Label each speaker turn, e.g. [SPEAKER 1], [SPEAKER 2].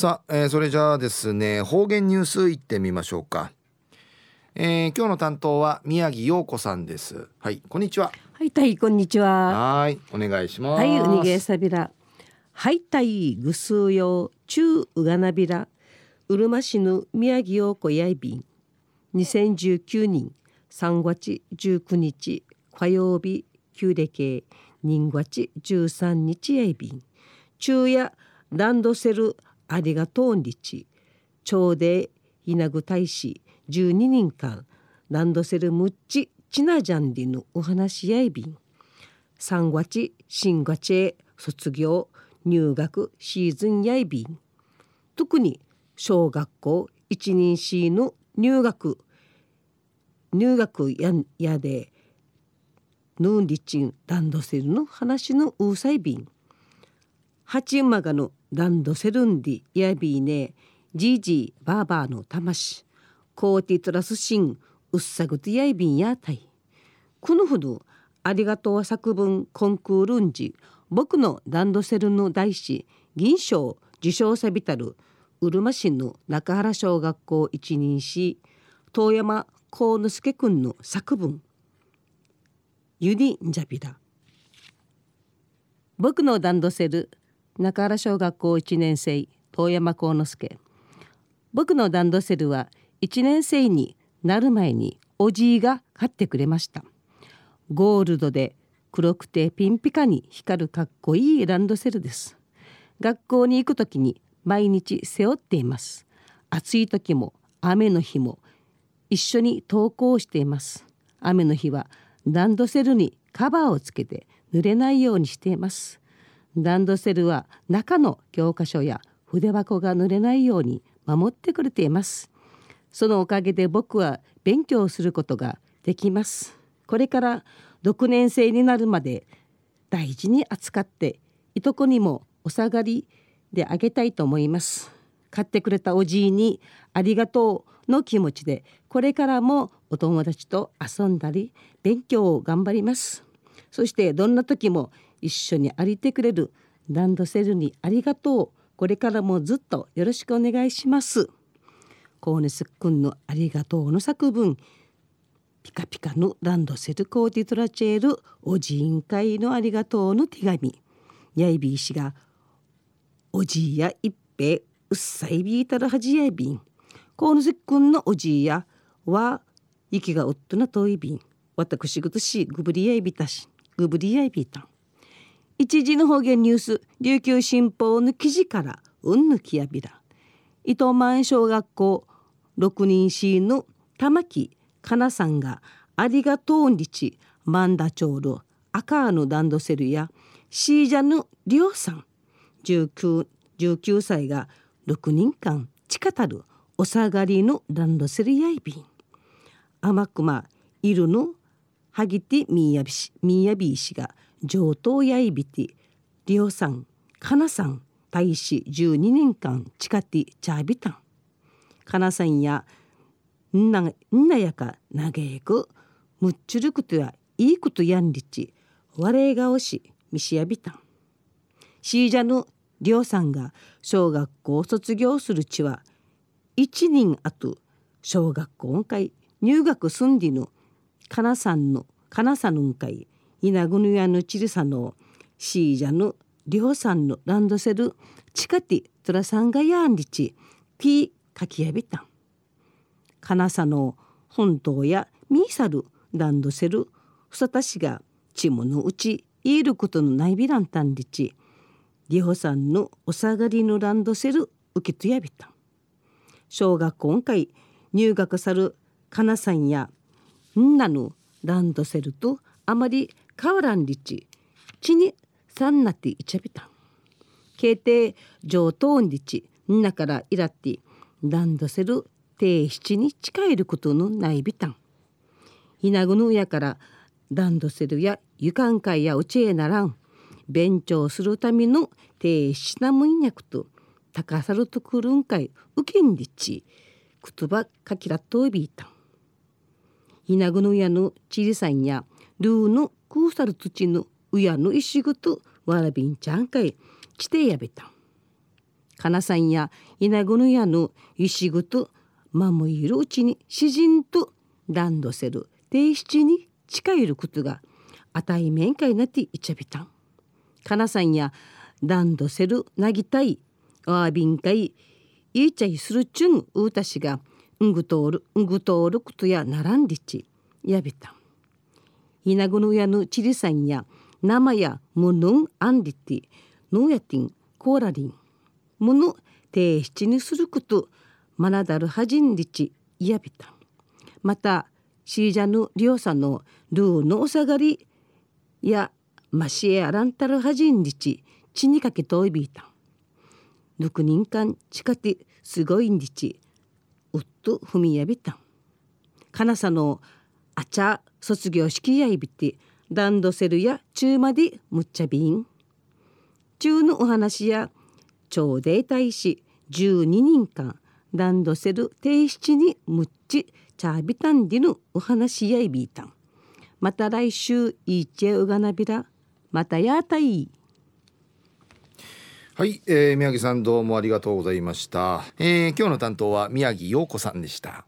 [SPEAKER 1] さあ、えー、それじゃあですね方言ニュースいってみましょうか、えー、今日の担当は宮城陽子さんです。はいこんにちは。
[SPEAKER 2] はいたいこんにちは。
[SPEAKER 1] はいお願いします。
[SPEAKER 2] はいうにげさびらはいたいぐすうよ中うがなびら。うるま市の宮城陽子やいびん。2019年3月19日火曜日旧暦。人月13日やいびん。昼夜ランドセルありがとう日朝でひなぐ大使12人間ランドセルむっちちなじゃんりのお話やいびん3月新月へ卒業入学シーズンやいびん特に小学校一人 C の入学。入学ややでヌーンリチンランドセルの話のうさいびびん八馬がのランドセルンディやびーねじいじいばあばの魂コーティトラスシンうっさぐとやいびんやたい。このほどありがとう作文コンクールンジ僕のランドセルの大師銀賞受賞さびたるうるま市の中原小学校一人し遠山幸之助君の作文。ゆりんじゃびら僕のランドセル中原小学校1年生遠山幸之助。僕のランドセルは1年生になる前におじいが買ってくれました。ゴールドで黒くてピンピカに光るかっこいいランドセルです。学校に行く時に毎日背負っています。暑い時も雨の日も一緒に登校しています。雨の日はランドセルにカバーをつけて濡れないようにしています。ランドセルは中の教科書や筆箱が濡れないように守ってくれています。そのおかげで僕は勉強することができます。これから6年生になるまで大事に扱っていとこにもお下がりであげたいと思います。買ってくれたおじいにありがとうの気持ちでこれからもお友達と遊んだり勉強を頑張ります。そしてどんな時も一緒に歩いてくれるランドセルにありがとう。これからもずっとよろしくお願いします。コーネスくんのありがとうの作文。ピカピカのランドセルコーディトラチェールおじいん会のありがとうの手紙。やいびいしがおじいや一平うっさいびいたるはじやいびん。コーネスくんのおじいやは息がおっとな遠いびん。私ぐとしぐぶりやいびたしぐぶりやいびたん。一時の方言ニュース琉球新報の記事からうんぬきやびら。伊藤満小学校六人 C の玉木かなさんがありがとう日マンダチョール赤のランドセルやシージャヌリオさん。19, 19歳が6人間近たるお下がりのランドセルやいびん。甘くまいるのはぎてみやびしみやびいしが上等やいびてりおさんかなさん大使12年間近てちゃびたんかなさんやんな、やかなげく。むっちゅることやいいことやんりちわれがおしみしやびたん。しーじゃぬりょうさんが小学校を卒業するちは一人あと小学校会入学すんりぬかなさんのかなさぬんかいイナグヌヤヌチリサのシージャヌリョウさんのランドセルチカティトラサンガヤンリチ。ピーかきやびたん。カナサの本島やミーサルランドセルふさたしがチムのうちいることのないびらんたんりちリホさんのお下がりのランドセル受けとやびたん。小学校会入学さるかなさんやんなのランドセルとあまり変わらんりちちにさんなっていちゃびたん。けいて上等んりちんなからいらってランドセル定七に近いることのないびたん。ひなぐぬやからランドセルやゆかんかいやうちえならん。勉強するための定七なむんやくと高さるとくるんかいうけんりちくとばかきらっとびいたん。ひなぐぬやのちりさんやルーのクーサル土のうやの石ぐとわらびんちゃんかいちてやべたんかなさんや稲ぐぬやぬ石ぐとまもいるうちに詩人とランドセル定七に近いることがあたい面会なっていちゃびたん。かなさんやランドセルなぎたいわびんかいいちゃいするちゅんうたしがんぐとおるんぐとおることやならんりちやびたん。ひなぐぬやぬちりさんや生やむぬんあんりてぬやてんコーラリンむぬ提出にすることまなだるはじんりちやびたん。またシージャヌリオさんのルーのおさがりやマシエアランタルハジンリチチにかけといびいたん。六人間近てすごいんりちうっと踏みやびたん。かなさのあちゃ卒業式やいびてランドセルや中までむっちゃびん。中のお話や朝礼大使12人間ランドセル提出にむっちチャービタンディのお話やいびいたん。また来週いいちえうがなびらまたやたい。
[SPEAKER 1] はい、えー、宮城さんどうもありがとうございました、えー、今日の担当は宮城陽子さんでした